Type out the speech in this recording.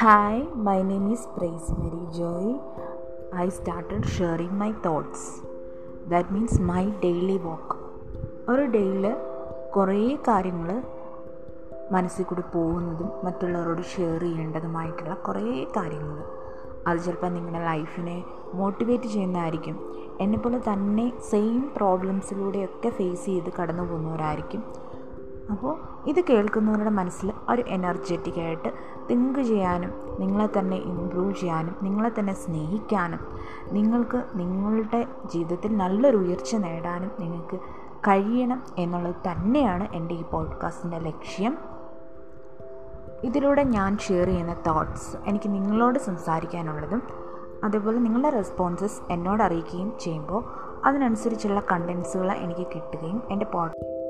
Hi, my name is Praise Mary Joy. I started sharing my thoughts. That means my daily walk. ഒരു ഡേയിൽ കുറേ കാര്യങ്ങൾ മനസ്സിൽ കൂടി പോകുന്നതും മറ്റുള്ളവരോട് ഷെയർ ചെയ്യേണ്ടതുമായിട്ടുള്ള കുറേ കാര്യങ്ങൾ അത് ചിലപ്പോൾ നിങ്ങളുടെ ലൈഫിനെ മോട്ടിവേറ്റ് ചെയ്യുന്നതായിരിക്കും എന്നെപ്പോലെ തന്നെ സെയിം പ്രോബ്ലംസിലൂടെയൊക്കെ ഫേസ് ചെയ്ത് കടന്നു പോകുന്നവരായിരിക്കും അപ്പോൾ ഇത് കേൾക്കുന്നവരുടെ മനസ്സിൽ ഒരു എനർജറ്റിക്കായിട്ട് തിങ്ക് ചെയ്യാനും നിങ്ങളെ തന്നെ ഇമ്പ്രൂവ് ചെയ്യാനും നിങ്ങളെ തന്നെ സ്നേഹിക്കാനും നിങ്ങൾക്ക് നിങ്ങളുടെ ജീവിതത്തിൽ നല്ലൊരു ഉയർച്ച നേടാനും നിങ്ങൾക്ക് കഴിയണം എന്നുള്ളത് തന്നെയാണ് എന്റെ ഈ പോഡ്കാസ്റ്റിന്റെ ലക്ഷ്യം. ഇതിലൂടെ ഞാൻ ഷെയർ ചെയ്യുന്ന തോട്ട്സ് എനിക്ക് നിങ്ങളോട് സംസാരിക്കാനുള്ളതും അതേപോലെ നിങ്ങളുടെ റെസ്പോൺസസ് എന്നോട് അറിയിക്കുകയും ചെയ്യുമ്പോൾ അതിനനുസരിച്ചുള്ള കണ്ടൻസുകൾ എനിക്ക് കിട്ടുകയും എന്റെ പോഡ്